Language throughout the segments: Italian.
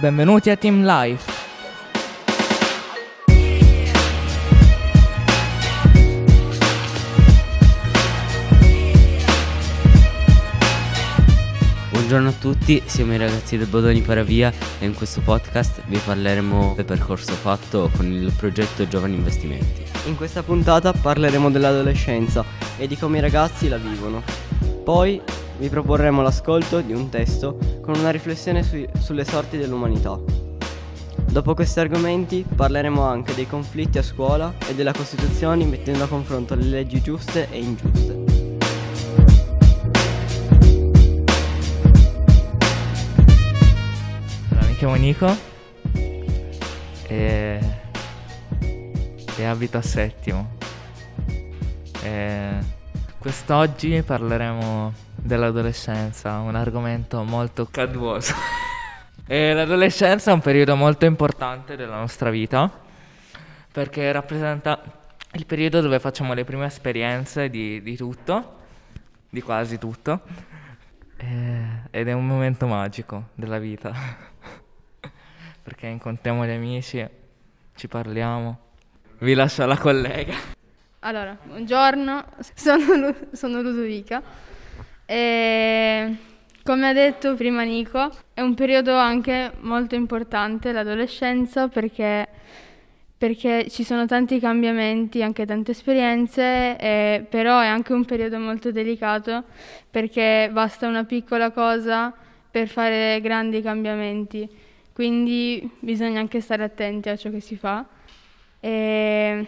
Benvenuti a Team Life. Buongiorno a tutti, siamo i ragazzi del Bodoni Paravia e in questo podcast vi parleremo del percorso fatto con il progetto Giovani Investimenti. In questa puntata parleremo dell'adolescenza e di come i ragazzi la vivono. Poi vi proporremo l'ascolto di un testo con una riflessione sui- sulle sorti dell'umanità. Dopo questi argomenti parleremo anche dei conflitti a scuola e della Costituzione mettendo a confronto le leggi giuste e ingiuste. Allora, mi chiamo Nico e, e abito a settimo. E quest'oggi parleremo dell'adolescenza, un argomento molto caduoso. e l'adolescenza è un periodo molto importante della nostra vita perché rappresenta il periodo dove facciamo le prime esperienze di, di tutto, di quasi tutto. Eh, ed è un momento magico della vita perché incontriamo gli amici, ci parliamo. Vi lascio alla collega. Allora, buongiorno, sono, Lu- sono Ludovica e come ha detto prima Nico è un periodo anche molto importante l'adolescenza perché, perché ci sono tanti cambiamenti, anche tante esperienze, e- però è anche un periodo molto delicato perché basta una piccola cosa per fare grandi cambiamenti, quindi bisogna anche stare attenti a ciò che si fa. E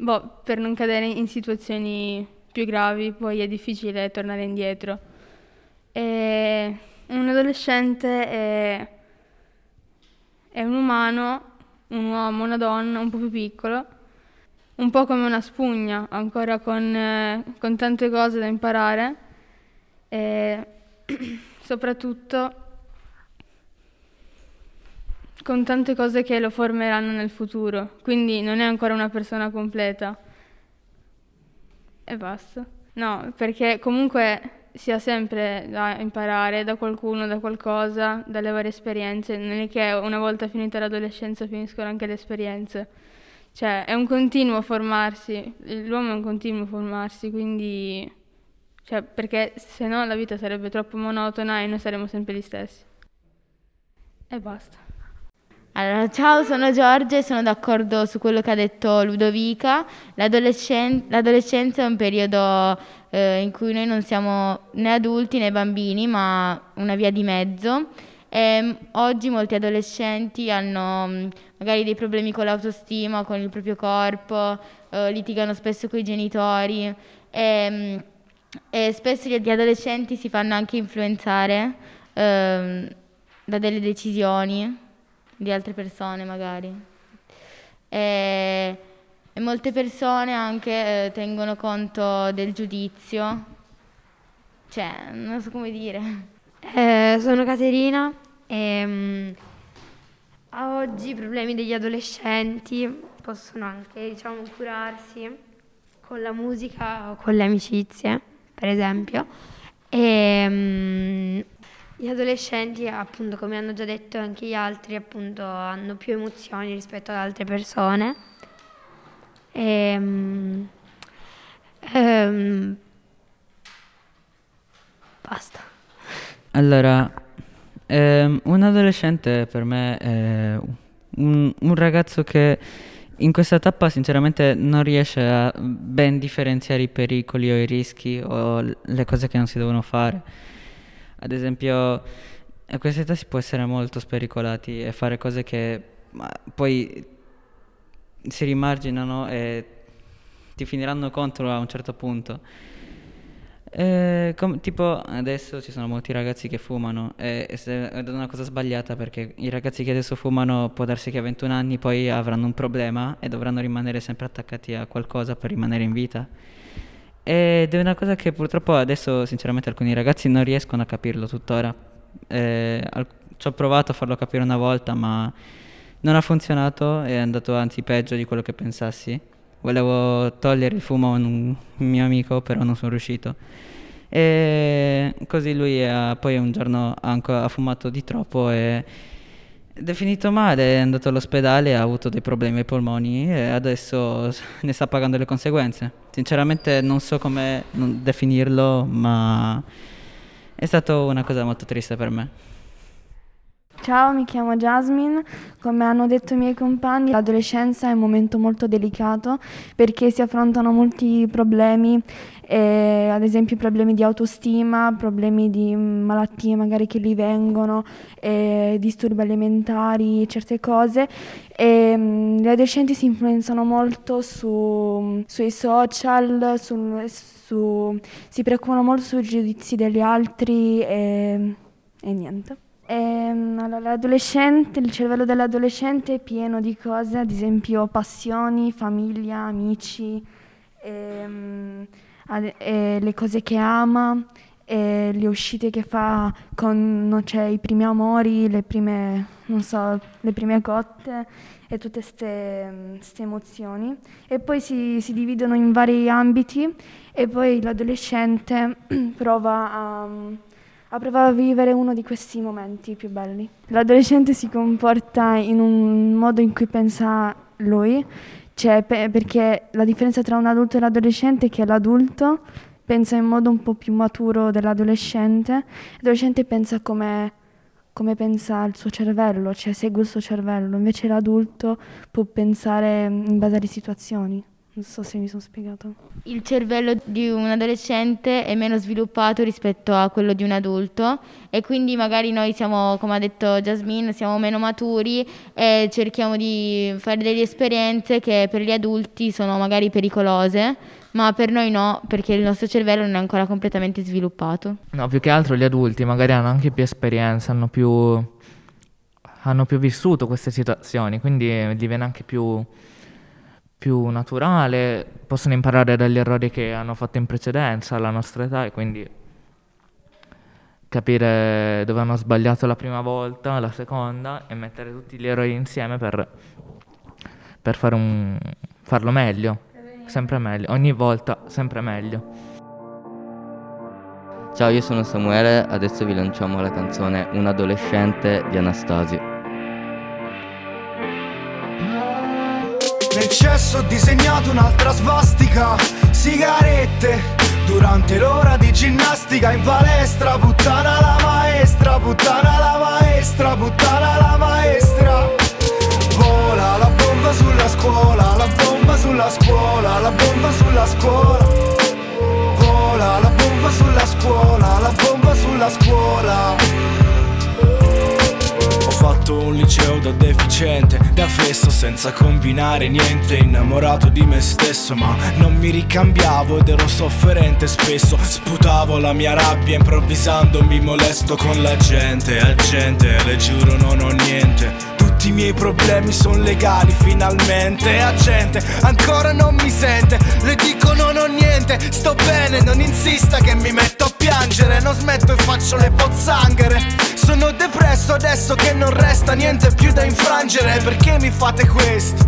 Boh, per non cadere in situazioni più gravi, poi è difficile tornare indietro. E un adolescente è, è un umano, un uomo, una donna, un po' più piccolo, un po' come una spugna, ancora con, con tante cose da imparare e soprattutto con tante cose che lo formeranno nel futuro, quindi non è ancora una persona completa. E basta. No, perché comunque si ha sempre da imparare da qualcuno, da qualcosa, dalle varie esperienze. Non è che una volta finita l'adolescenza finiscono anche le esperienze. Cioè, è un continuo formarsi, l'uomo è un continuo formarsi, quindi... Cioè, perché se no la vita sarebbe troppo monotona e noi saremmo sempre gli stessi. E basta. Allora, ciao, sono Giorgia e sono d'accordo su quello che ha detto Ludovica. L'adolescen- l'adolescenza è un periodo eh, in cui noi non siamo né adulti né bambini, ma una via di mezzo. E, mm, oggi molti adolescenti hanno mm, magari dei problemi con l'autostima, con il proprio corpo, eh, litigano spesso con i genitori e, mm, e spesso gli adolescenti si fanno anche influenzare ehm, da delle decisioni di altre persone magari. E, e molte persone anche eh, tengono conto del giudizio, cioè non so come dire. Eh, sono Caterina e mm, a oggi i problemi degli adolescenti possono anche, diciamo, curarsi con la musica o con le amicizie, per esempio. E mm, gli adolescenti, appunto, come hanno già detto anche gli altri, appunto, hanno più emozioni rispetto ad altre persone. E, mm, ehm, basta. Allora, ehm, un adolescente per me è un, un ragazzo che in questa tappa sinceramente non riesce a ben differenziare i pericoli o i rischi o le cose che non si devono fare. Ad esempio, a questa età si può essere molto spericolati e fare cose che poi si rimarginano e ti finiranno contro a un certo punto. Eh, com- tipo adesso ci sono molti ragazzi che fumano e, e ed è una cosa sbagliata perché i ragazzi che adesso fumano può darsi che a 21 anni poi avranno un problema e dovranno rimanere sempre attaccati a qualcosa per rimanere in vita. Ed è una cosa che purtroppo adesso sinceramente alcuni ragazzi non riescono a capirlo tuttora. Eh, al- ci ho provato a farlo capire una volta ma non ha funzionato, è andato anzi peggio di quello che pensassi. Volevo togliere il fumo a un mio amico, però non sono riuscito. E così lui ha, poi un giorno anche, ha fumato di troppo e è finito male, è andato all'ospedale, ha avuto dei problemi ai polmoni e adesso ne sta pagando le conseguenze. Sinceramente non so come definirlo, ma è stata una cosa molto triste per me. Ciao, mi chiamo Jasmine. Come hanno detto i miei compagni, l'adolescenza è un momento molto delicato perché si affrontano molti problemi, eh, ad esempio problemi di autostima, problemi di malattie magari che li vengono, eh, disturbi alimentari, certe cose. E, mh, mm, gli adolescenti si influenzano molto su, sui social, su, su, si preoccupano molto sui giudizi degli altri e, e niente. Ehm, allora, l'adolescente, il cervello dell'adolescente è pieno di cose, ad esempio passioni, famiglia, amici, ehm, ad, eh, le cose che ama, eh, le uscite che fa con cioè, i primi amori, le prime, so, le prime cotte e tutte queste emozioni. E poi si, si dividono in vari ambiti e poi l'adolescente prova a a provare a vivere uno di questi momenti più belli. L'adolescente si comporta in un modo in cui pensa lui, cioè pe- perché la differenza tra un adulto e l'adolescente è che l'adulto pensa in modo un po' più maturo dell'adolescente, l'adolescente pensa come, come pensa il suo cervello, cioè segue il suo cervello, invece l'adulto può pensare in base alle situazioni. Non so se mi sono spiegato. Il cervello di un adolescente è meno sviluppato rispetto a quello di un adulto e quindi magari noi siamo, come ha detto Jasmine, siamo meno maturi e cerchiamo di fare delle esperienze che per gli adulti sono magari pericolose, ma per noi no, perché il nostro cervello non è ancora completamente sviluppato. No, più che altro gli adulti magari hanno anche più esperienza, hanno più, hanno più vissuto queste situazioni, quindi gli viene anche più più naturale, possono imparare dagli errori che hanno fatto in precedenza alla nostra età e quindi capire dove hanno sbagliato la prima volta, la seconda e mettere tutti gli errori insieme per, per fare un, farlo meglio, sempre meglio, ogni volta sempre meglio. Ciao, io sono Samuele, adesso vi lanciamo la canzone Un adolescente di Anastasio. Nel cesso ho disegnato un'altra svastica. Sigarette Durante l'ora di ginnastica in palestra Puttana la maestra, puttana la maestra, puttana la maestra. Vola la bomba sulla scuola, la bomba sulla scuola, la bomba sulla scuola. Vola la bomba sulla scuola, la bomba sulla scuola da deficiente, da fesso senza combinare niente Innamorato di me stesso ma non mi ricambiavo ed ero sofferente spesso Sputavo la mia rabbia improvvisando mi molesto con la gente Agente, le giuro non ho niente tutti i miei problemi sono legali finalmente Agente, ancora non mi sente Le dico non ho niente Sto bene, non insista che mi metto a piangere Non smetto e faccio le pozzanghere Sono depresso adesso che non resta niente più da infrangere Perché mi fate questo?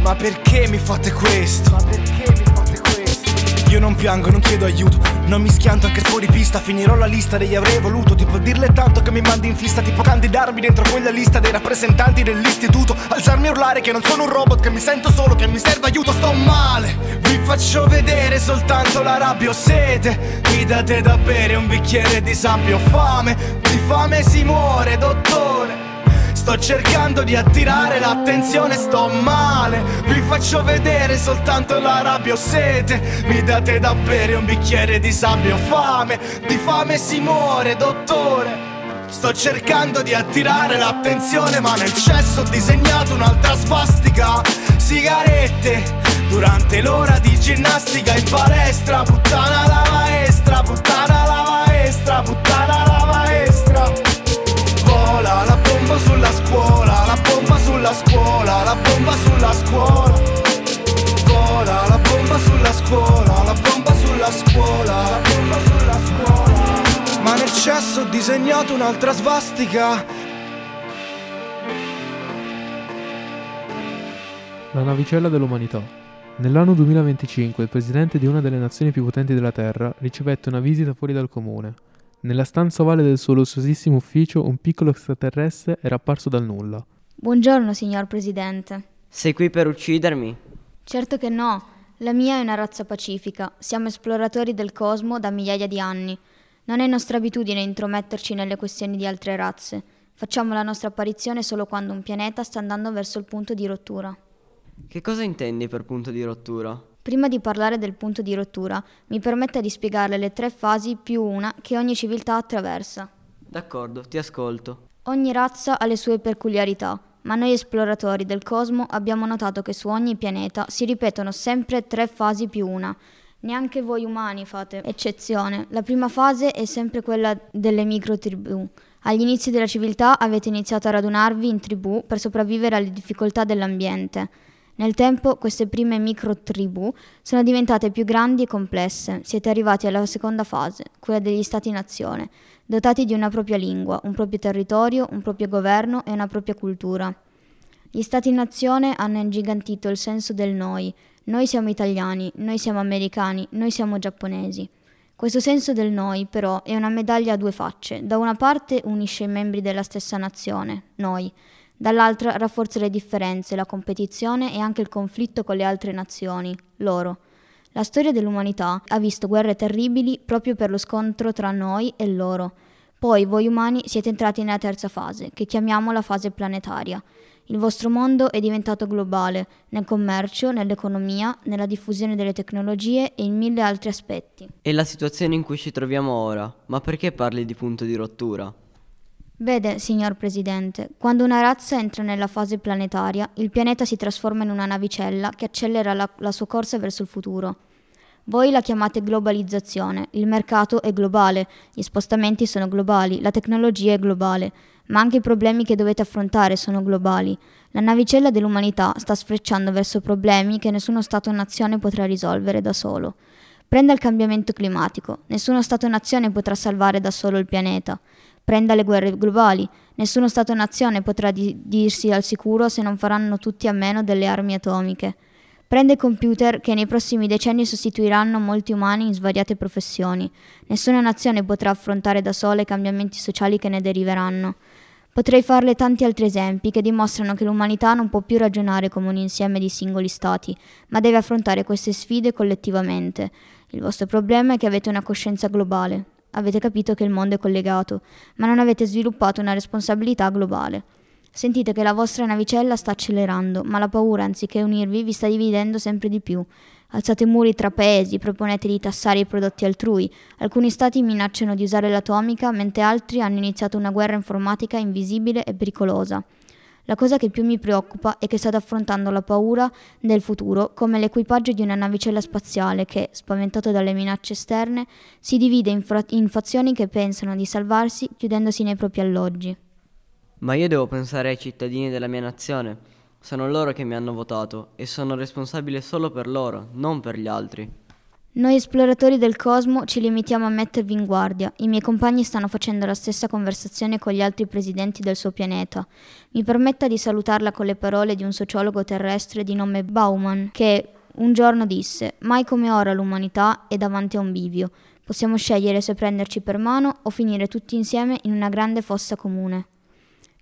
Ma perché mi fate questo? Ma perché mi fate questo? Io non piango, non chiedo aiuto Non mi schianto anche fuori pista Finirò la lista degli avrei voluto. Tipo dirle tanto che mi mandi in fista Tipo candidarmi dentro quella lista dei rappresentanti dell'istituto. Alzarmi e urlare che non sono un robot Che mi sento solo, che mi serve aiuto. Sto male Vi faccio vedere soltanto la rabbia. O sete Mi date da bere un bicchiere di sabbia? O fame Di fame si muore, dottore Sto cercando di attirare l'attenzione, sto male. Vi faccio vedere soltanto la rabbia o sete. Mi date da bere un bicchiere di sabbia o fame? Di fame si muore, dottore. Sto cercando di attirare l'attenzione ma nel cesso ho disegnato un'altra svastica. Sigarette durante l'ora di ginnastica in palestra. Puttana la maestra, puttana la maestra, puttana la maestra. Vola la bomba sulla scuola, la bomba sulla scuola, la bomba sulla scuola. Vola la bomba sulla scuola, la bomba sulla scuola, la bomba sulla scuola. Ma nel cesso ho disegnato un'altra svastica. La navicella dell'umanità Nell'anno 2025 il presidente di una delle nazioni più potenti della Terra ricevette una visita fuori dal comune. Nella stanza ovale del suo lussuosissimo ufficio un piccolo extraterrestre era apparso dal nulla. Buongiorno, signor Presidente. Sei qui per uccidermi? Certo che no. La mia è una razza pacifica. Siamo esploratori del cosmo da migliaia di anni. Non è nostra abitudine intrometterci nelle questioni di altre razze. Facciamo la nostra apparizione solo quando un pianeta sta andando verso il punto di rottura. Che cosa intendi per punto di rottura? Prima di parlare del punto di rottura, mi permetta di spiegarle le tre fasi più una che ogni civiltà attraversa. D'accordo, ti ascolto. Ogni razza ha le sue peculiarità, ma noi esploratori del cosmo abbiamo notato che su ogni pianeta si ripetono sempre tre fasi più una. Neanche voi umani fate eccezione. La prima fase è sempre quella delle micro tribù. Agli inizi della civiltà avete iniziato a radunarvi in tribù per sopravvivere alle difficoltà dell'ambiente. Nel tempo queste prime micro tribù sono diventate più grandi e complesse. Siete arrivati alla seconda fase, quella degli stati-nazione, dotati di una propria lingua, un proprio territorio, un proprio governo e una propria cultura. Gli stati-nazione hanno ingigantito il senso del noi. Noi siamo italiani, noi siamo americani, noi siamo giapponesi. Questo senso del noi, però, è una medaglia a due facce. Da una parte unisce i membri della stessa nazione, noi, dall'altra rafforza le differenze, la competizione e anche il conflitto con le altre nazioni, loro. La storia dell'umanità ha visto guerre terribili proprio per lo scontro tra noi e loro. Poi voi umani siete entrati nella terza fase, che chiamiamo la fase planetaria. Il vostro mondo è diventato globale, nel commercio, nell'economia, nella diffusione delle tecnologie e in mille altri aspetti. È la situazione in cui ci troviamo ora, ma perché parli di punto di rottura? Vede, signor Presidente, quando una razza entra nella fase planetaria, il pianeta si trasforma in una navicella che accelera la, la sua corsa verso il futuro. Voi la chiamate globalizzazione, il mercato è globale, gli spostamenti sono globali, la tecnologia è globale, ma anche i problemi che dovete affrontare sono globali. La navicella dell'umanità sta sfrecciando verso problemi che nessuno Stato o nazione potrà risolvere da solo. Prenda il cambiamento climatico, nessuno Stato o nazione potrà salvare da solo il pianeta. Prenda le guerre globali. Nessuno Stato o nazione potrà di- dirsi al sicuro se non faranno tutti a meno delle armi atomiche. Prende computer che nei prossimi decenni sostituiranno molti umani in svariate professioni. Nessuna nazione potrà affrontare da sola i cambiamenti sociali che ne deriveranno. Potrei farle tanti altri esempi che dimostrano che l'umanità non può più ragionare come un insieme di singoli stati, ma deve affrontare queste sfide collettivamente. Il vostro problema è che avete una coscienza globale. Avete capito che il mondo è collegato, ma non avete sviluppato una responsabilità globale. Sentite che la vostra navicella sta accelerando, ma la paura, anziché unirvi, vi sta dividendo sempre di più. Alzate muri tra paesi, proponete di tassare i prodotti altrui. Alcuni stati minacciano di usare l'atomica, mentre altri hanno iniziato una guerra informatica invisibile e pericolosa. La cosa che più mi preoccupa è che state affrontando la paura del futuro come l'equipaggio di una navicella spaziale che, spaventato dalle minacce esterne, si divide in, fra- in fazioni che pensano di salvarsi chiudendosi nei propri alloggi. Ma io devo pensare ai cittadini della mia nazione. Sono loro che mi hanno votato e sono responsabile solo per loro, non per gli altri. Noi esploratori del cosmo ci limitiamo a mettervi in guardia. I miei compagni stanno facendo la stessa conversazione con gli altri presidenti del suo pianeta. Mi permetta di salutarla con le parole di un sociologo terrestre di nome Bauman, che un giorno disse: Mai come ora l'umanità è davanti a un bivio. Possiamo scegliere se prenderci per mano o finire tutti insieme in una grande fossa comune.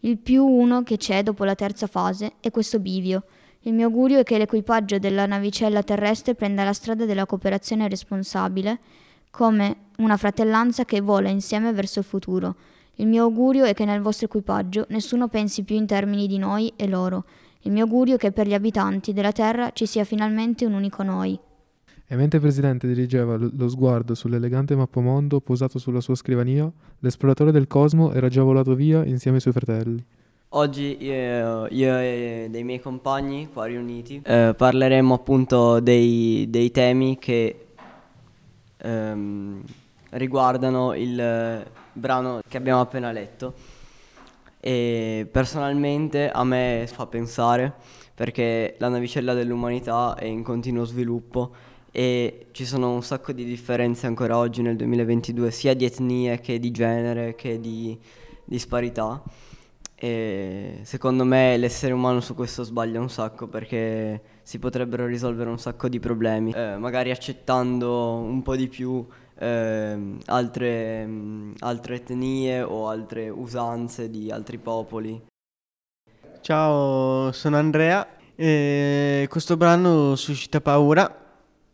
Il più uno che c'è dopo la terza fase è questo bivio. Il mio augurio è che l'equipaggio della navicella terrestre prenda la strada della cooperazione responsabile, come una fratellanza che vola insieme verso il futuro. Il mio augurio è che nel vostro equipaggio nessuno pensi più in termini di noi e loro. Il mio augurio è che per gli abitanti della Terra ci sia finalmente un unico noi. E mentre il presidente dirigeva lo sguardo sull'elegante mappamondo posato sulla sua scrivania, l'esploratore del cosmo era già volato via insieme ai suoi fratelli. Oggi io, io e dei miei compagni qua riuniti eh, parleremo appunto dei, dei temi che ehm, riguardano il eh, brano che abbiamo appena letto. E personalmente a me fa pensare perché la navicella dell'umanità è in continuo sviluppo e ci sono un sacco di differenze ancora oggi nel 2022 sia di etnie che di genere che di disparità e secondo me l'essere umano su questo sbaglia un sacco perché si potrebbero risolvere un sacco di problemi, eh, magari accettando un po' di più eh, altre, mh, altre etnie o altre usanze di altri popoli. Ciao, sono Andrea. E questo brano suscita paura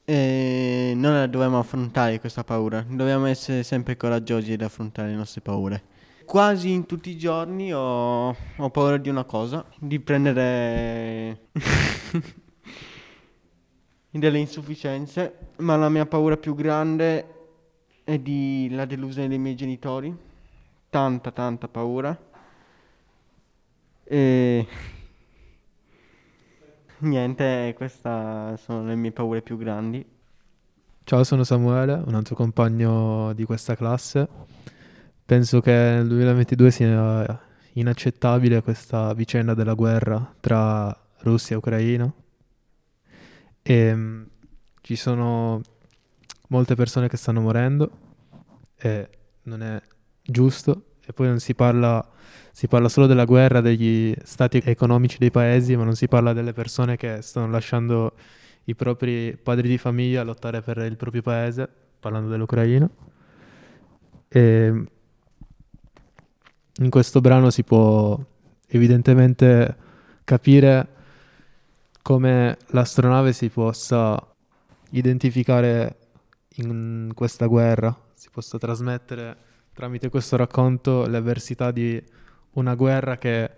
e non la dobbiamo affrontare questa paura, dobbiamo essere sempre coraggiosi ad affrontare le nostre paure. Quasi in tutti i giorni ho, ho paura di una cosa, di prendere delle insufficienze, ma la mia paura più grande è di la delusione dei miei genitori, tanta tanta paura. E niente, queste sono le mie paure più grandi. Ciao, sono Samuele, un altro compagno di questa classe. Penso che nel 2022 sia inaccettabile questa vicenda della guerra tra Russia e Ucraina. E mm, ci sono molte persone che stanno morendo e non è giusto. E poi non si parla, si parla solo della guerra, degli stati economici dei paesi, ma non si parla delle persone che stanno lasciando i propri padri di famiglia a lottare per il proprio paese, parlando dell'Ucraina. E in questo brano si può evidentemente capire come l'astronave si possa identificare in questa guerra, si possa trasmettere tramite questo racconto le avversità di una guerra che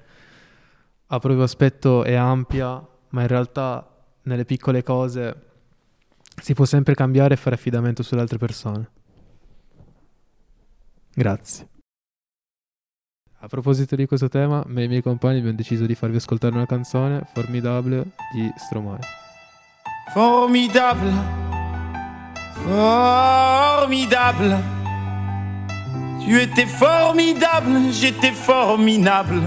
a proprio aspetto è ampia, ma in realtà nelle piccole cose si può sempre cambiare e fare affidamento sulle altre persone. Grazie. A proposito di questo tema, me e i miei compagni abbiamo deciso di farvi ascoltare una canzone, Formidable, di Stromae. Formidable, formidable. Tu étais formidable, j'étais formidable.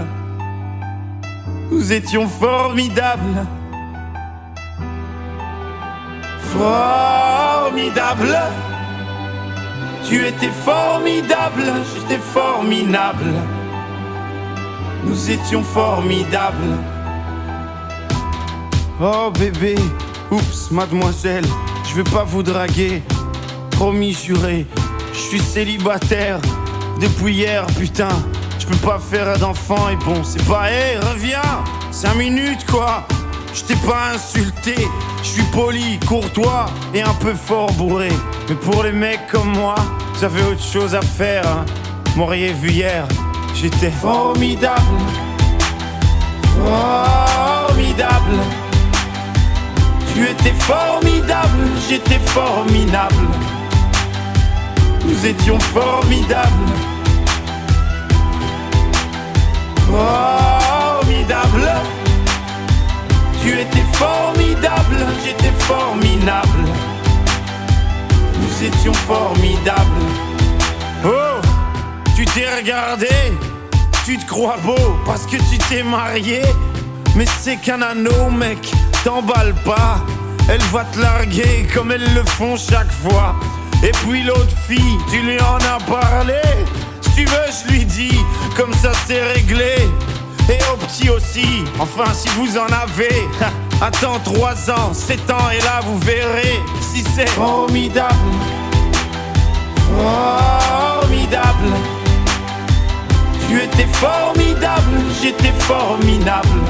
Nous étions formidables. Formidable. Tu étais formidable, j'étais formidable. Nous étions formidables. Oh bébé, oups, mademoiselle, je vais pas vous draguer. Promis juré, je suis célibataire depuis hier, putain. Je peux pas faire d'enfant et bon, c'est pas, hé, reviens, 5 minutes quoi. Je t'ai pas insulté, je suis poli, courtois et un peu fort bourré. Mais pour les mecs comme moi, vous avez autre chose à faire. Hein. M'auriez vu hier, j'étais formidable. Formidable. Tu étais formidable, j'étais formidable. Nous étions formidables. Formidable. Tu étais formidable, j'étais formidable. Nous étions formidables. Oh, t'es regardé, tu te crois beau parce que tu t'es marié. Mais c'est qu'un anneau, mec, t'emballe pas. Elle va te larguer comme elles le font chaque fois. Et puis l'autre fille, tu lui en as parlé. Si tu veux, je lui dis, comme ça c'est réglé. Et au petit aussi, enfin si vous en avez. Attends 3 ans, 7 ans, et là vous verrez si c'est formidable. Formidable. Tu étais formidable, j'étais formidable.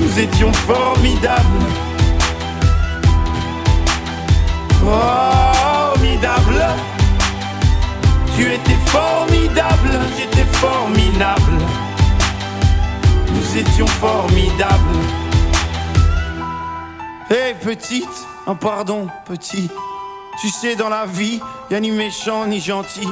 Nous étions formidables. Formidable. Tu étais formidable, j'étais formidable. Nous étions formidables. Hé petite, un pardon petit. Tu sais dans la vie, y a ni méchant ni gentil.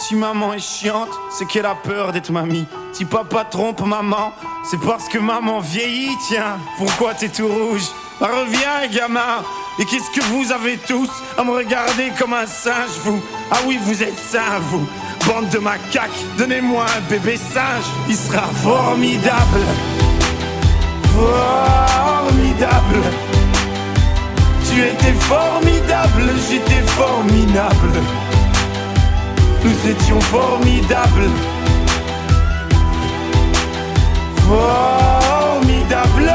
Si maman est chiante, c'est qu'elle a peur d'être mamie. Si papa trompe maman, c'est parce que maman vieillit, tiens. Pourquoi t'es tout rouge? Bah, Reviens, gamin. Et qu'est-ce que vous avez tous à me regarder comme un singe, vous? Ah oui, vous êtes sains, vous. Bande de macaques, donnez-moi un bébé singe. Il sera formidable. Formidable. Tu étais formidable, j'étais formidable. Nous étions formidables. formidable.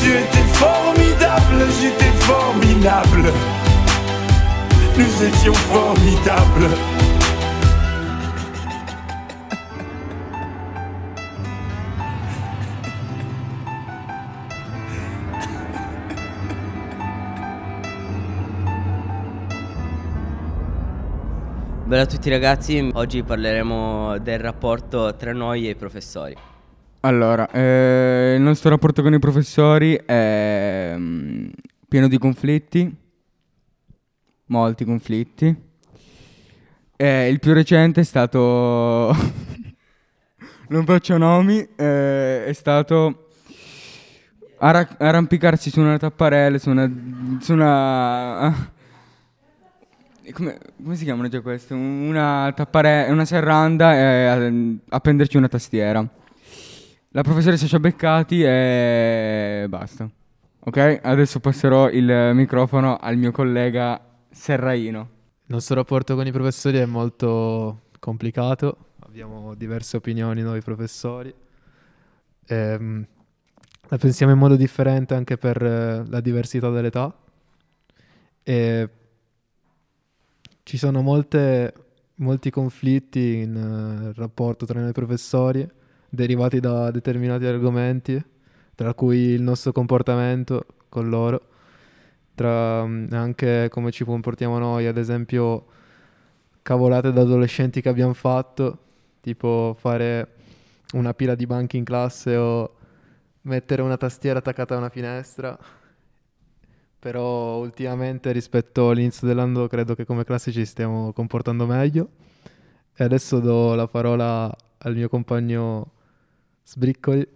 Tu étais formidable, j'étais formidable. Nous étions formidables. Bella a tutti ragazzi, oggi parleremo del rapporto tra noi e i professori. Allora, eh, il nostro rapporto con i professori è mm, pieno di conflitti, molti conflitti. Eh, il più recente è stato, non faccio nomi, eh, è stato arra- arrampicarsi su una tapparella, su una... Su una come, come si chiamano già queste? Una tapparella, una serranda e appenderci una tastiera. La professoressa ci ha beccati e basta. Ok, adesso passerò il microfono al mio collega Serraino. Il nostro rapporto con i professori è molto complicato, abbiamo diverse opinioni noi professori. Ehm, la pensiamo in modo differente anche per eh, la diversità dell'età. E ci sono molte, molti conflitti in uh, rapporto tra noi professori derivati da determinati argomenti, tra cui il nostro comportamento con loro, tra um, anche come ci comportiamo noi, ad esempio cavolate da adolescenti che abbiamo fatto, tipo fare una pila di banchi in classe o mettere una tastiera attaccata a una finestra però ultimamente rispetto all'inizio dell'anno credo che come classe ci stiamo comportando meglio. E adesso do la parola al mio compagno Sbriccoli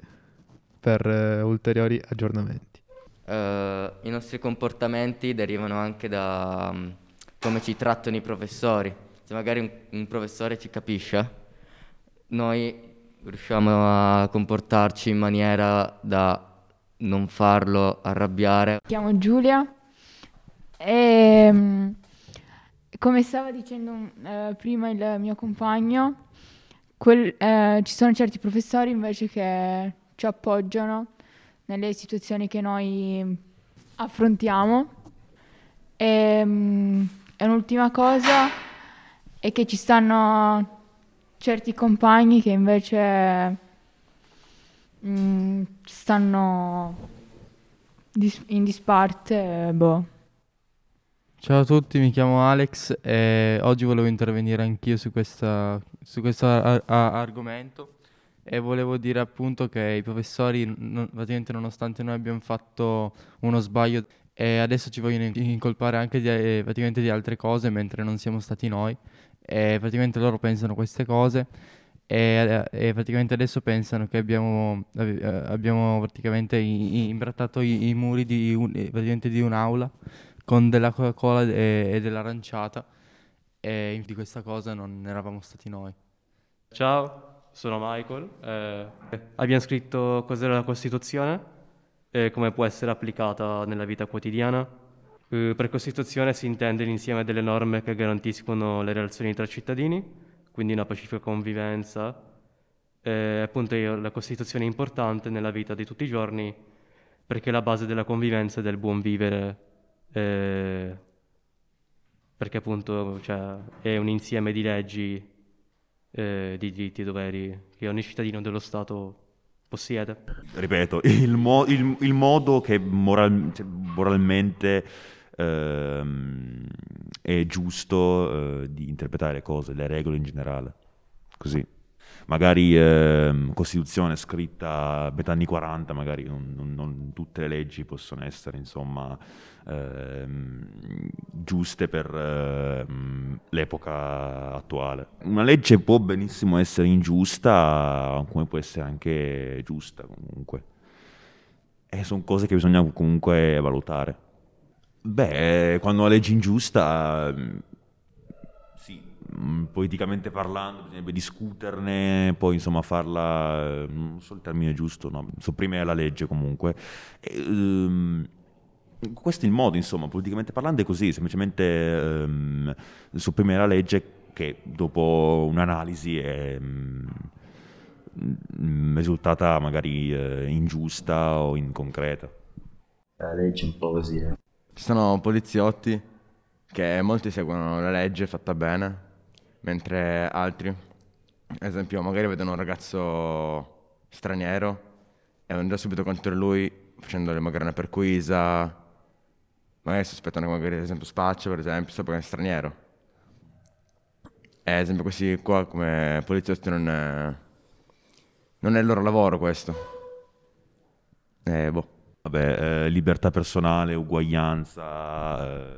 per eh, ulteriori aggiornamenti. Uh, I nostri comportamenti derivano anche da um, come ci trattano i professori. Se magari un, un professore ci capisce, noi riusciamo a comportarci in maniera da non farlo arrabbiare. Mi chiamo Giulia e mm, come stava dicendo eh, prima il mio compagno, quel, eh, ci sono certi professori invece che ci appoggiano nelle situazioni che noi affrontiamo. E, um, e un'ultima cosa è che ci stanno certi compagni che invece Mm, stanno dis- in disparte, boh. Ciao a tutti, mi chiamo Alex e oggi volevo intervenire anch'io su, questa, su questo ar- ar- argomento e volevo dire appunto che i professori, non, praticamente nonostante noi abbiamo fatto uno sbaglio e adesso ci vogliono incolpare anche di, eh, di altre cose mentre non siamo stati noi e praticamente loro pensano queste cose e, e, praticamente adesso pensano che abbiamo, eh, abbiamo praticamente imbrattato i, i muri di, un, eh, di, un'aula con della Coca-Cola e, e dell'aranciata e di questa cosa non eravamo stati noi. Ciao, sono Michael. Eh, abbiamo scritto cos'è la Costituzione e come può essere applicata nella vita quotidiana. Eh, per Costituzione si intende l'insieme delle norme che garantiscono le relazioni tra cittadini quindi una pacifica convivenza. Eh, appunto la Costituzione è importante nella vita di tutti i giorni perché è la base della convivenza e del buon vivere, eh, perché appunto cioè, è un insieme di leggi, eh, di diritti e doveri che ogni cittadino dello Stato possiede. Ripeto, il, mo- il, il modo che moral- cioè, moralmente ehm, è giusto eh, di interpretare le cose, le regole in generale. Così. Magari eh, Costituzione scritta a metà anni 40, magari non, non, non, tutte le leggi possono essere insomma eh, giuste per eh, l'epoca attuale. Una legge può benissimo essere ingiusta, come può essere anche giusta comunque. E sono cose che bisogna comunque valutare. Beh, quando una legge ingiusta, mm, sì, mm, politicamente parlando bisognerebbe discuterne, poi insomma farla, mm, non so il termine giusto, no? sopprimere la legge comunque. E, um, questo è il modo, insomma, politicamente parlando è così, semplicemente um, sopprimere la legge che dopo un'analisi è, um, risultata magari eh, ingiusta o inconcreta. La legge è un po' così, eh. Ci sono poliziotti che molti seguono la legge fatta bene, mentre altri, ad esempio, magari vedono un ragazzo straniero e vanno già subito contro lui facendole magari una perquisa, magari sospettano che magari ad esempio spaccia, per esempio, solo perché è straniero. E ad esempio questi qua come poliziotti non è, non è il loro lavoro questo. E boh. Vabbè, eh, libertà personale, uguaglianza, eh,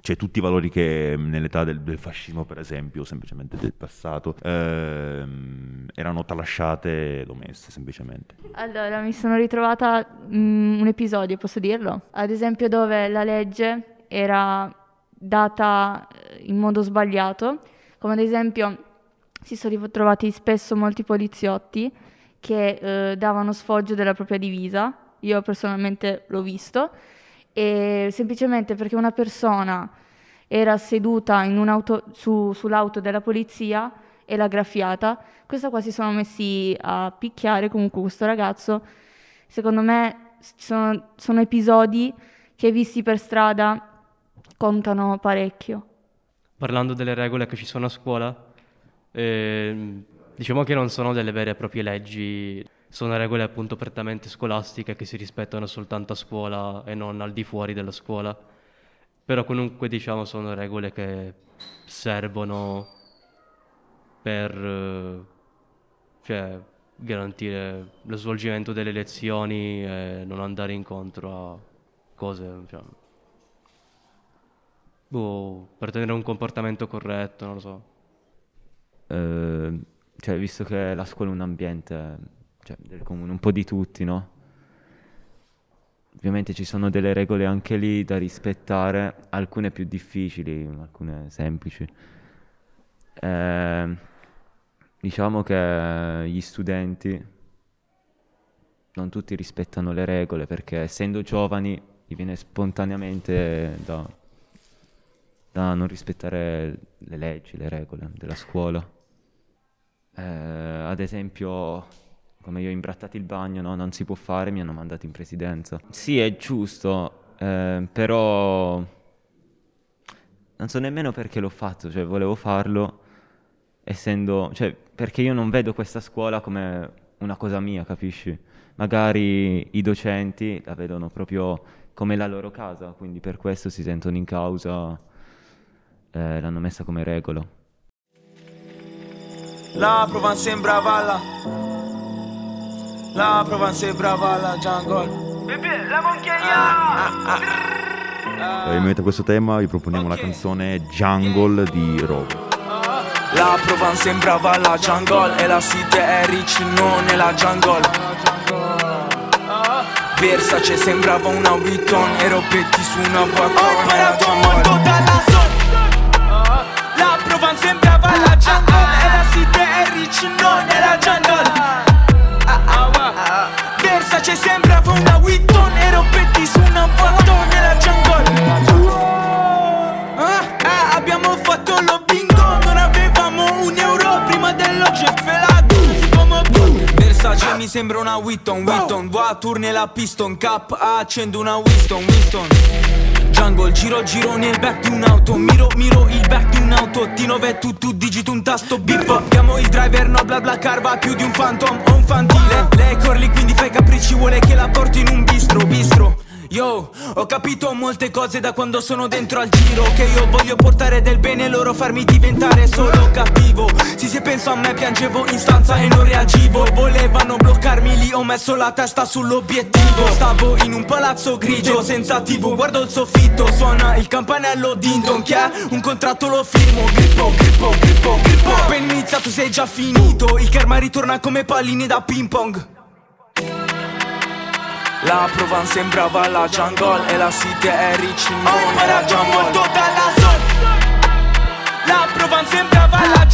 cioè tutti i valori che nell'età del, del fascismo, per esempio, semplicemente del passato, ehm, erano tralasciate ed omesse semplicemente. Allora, mi sono ritrovata mm, un episodio, posso dirlo? Ad esempio dove la legge era data eh, in modo sbagliato, come ad esempio si sono ritrovati spesso molti poliziotti che eh, davano sfoggio della propria divisa, io personalmente l'ho visto, e semplicemente perché una persona era seduta in un'auto, su, sull'auto della polizia e l'ha graffiata, questa qua si sono messi a picchiare comunque questo ragazzo. Secondo me sono, sono episodi che visti per strada contano parecchio. Parlando delle regole che ci sono a scuola, ehm, diciamo che non sono delle vere e proprie leggi, sono regole appunto prettamente scolastiche che si rispettano soltanto a scuola e non al di fuori della scuola. Però comunque diciamo sono regole che servono per eh, cioè, garantire lo svolgimento delle lezioni e non andare incontro a cose cioè, boh, per tenere un comportamento corretto, non lo so. Eh, cioè, visto che la scuola è un ambiente cioè, del comune, un po' di tutti, no? Ovviamente ci sono delle regole anche lì da rispettare, alcune più difficili, alcune semplici. Eh, diciamo che gli studenti non tutti rispettano le regole perché essendo giovani gli viene spontaneamente da, da non rispettare le leggi, le regole della scuola. Eh, ad esempio, come io ho imbrattato il bagno, no? non si può fare, mi hanno mandato in presidenza. Sì, è giusto, eh, però non so nemmeno perché l'ho fatto, cioè volevo farlo essendo, cioè perché io non vedo questa scuola come una cosa mia, capisci? Magari i docenti la vedono proprio come la loro casa, quindi per questo si sentono in causa, eh, l'hanno messa come regola. La Provence sembra valla La Provence sembra valla jungle. Bébé, la Eh, in merito a questo tema vi proponiamo la canzone Jungle di Robo. La Provence sembrava la jungle. E la city è rich, non è la jungle. Versace sembrava una Vuitton. Ero petti su una Vuitton. Ho imparato molto dalla zona. La Provence sembrava la jungle. E la city è rich, non Versace sembrava una Vuitton Ero petti su una Vuitton nella jungle. Ah, ah, abbiamo fatto lo bingo Non avevamo un euro prima dello ceffelato Come tu Versace mi sembra una Witton Witton. Voiture nella piston? Cap accendo una Winston Winston Jungle, giro giro nel back di un'auto Miro miro il back di un'auto T9 tu tu digito un tasto bip Chiamo il driver no bla bla carva più di un phantom o un fantile. Lei corli quindi fai capricci vuole che la porti in un bistro bistro Yo, ho capito molte cose da quando sono dentro al giro Che io voglio portare del bene e loro farmi diventare solo cattivo. Sì se penso a me piangevo in stanza e non reagivo. Volevano bloccarmi lì, ho messo la testa sull'obiettivo. Stavo in un palazzo grigio senza tv Guardo il soffitto, suona il campanello din don Che è un contratto lo firmo Grippo, grippo, grippo, grippo. Appena iniziato sei già finito. Il karma ritorna come palline da ping pong la Provence sembrava la jungle E la city è rich, non jungle. molto dalla zona. La Provence sembrava la jungle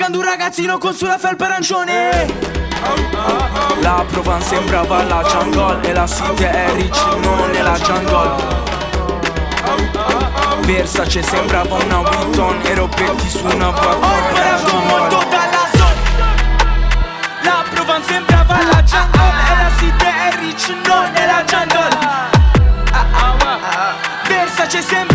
cercando un ragazzino con sulla felpa arancione. La Provence sembrava la jungle E la City è rich, non è la jungle. Versace sembrava una Witton Ero petti su una balcone Ho imparato molto dalla zona La Provence sembrava la jungle E la City è rich, non è la jungle. Versace sembrava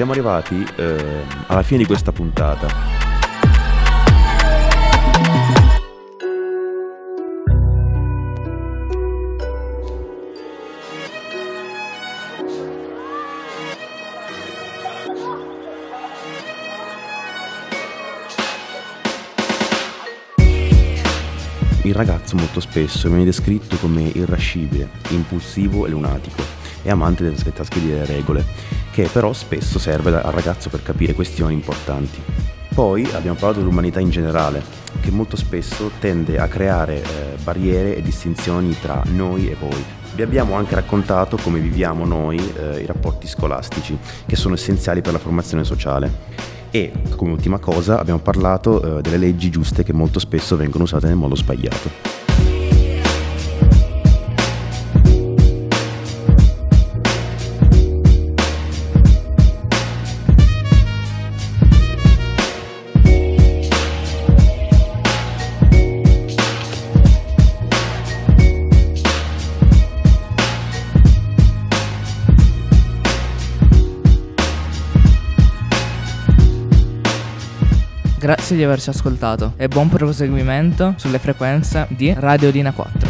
Siamo arrivati eh, alla fine di questa puntata. Il ragazzo molto spesso viene descritto come irascibile, impulsivo e lunatico e amante delle svettasche delle regole, che però spesso serve al ragazzo per capire questioni importanti. Poi abbiamo parlato dell'umanità in generale, che molto spesso tende a creare eh, barriere e distinzioni tra noi e voi. Vi abbiamo anche raccontato come viviamo noi eh, i rapporti scolastici, che sono essenziali per la formazione sociale. E come ultima cosa abbiamo parlato eh, delle leggi giuste che molto spesso vengono usate nel modo sbagliato. Di averci ascoltato e buon proseguimento sulle frequenze di Radio Dina 4.